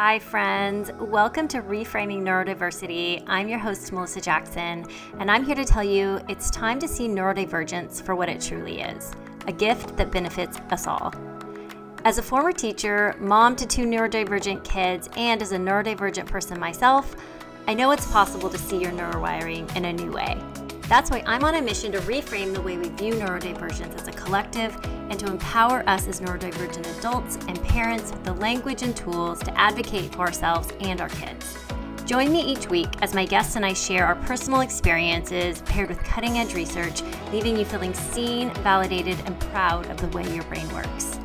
Hi, friends. Welcome to Reframing Neurodiversity. I'm your host, Melissa Jackson, and I'm here to tell you it's time to see neurodivergence for what it truly is a gift that benefits us all. As a former teacher, mom to two neurodivergent kids, and as a neurodivergent person myself, I know it's possible to see your neurowiring in a new way. That's why I'm on a mission to reframe the way we view neurodivergence as a collective and to empower us as neurodivergent adults and parents with the language and tools to advocate for ourselves and our kids. Join me each week as my guests and I share our personal experiences paired with cutting edge research, leaving you feeling seen, validated, and proud of the way your brain works.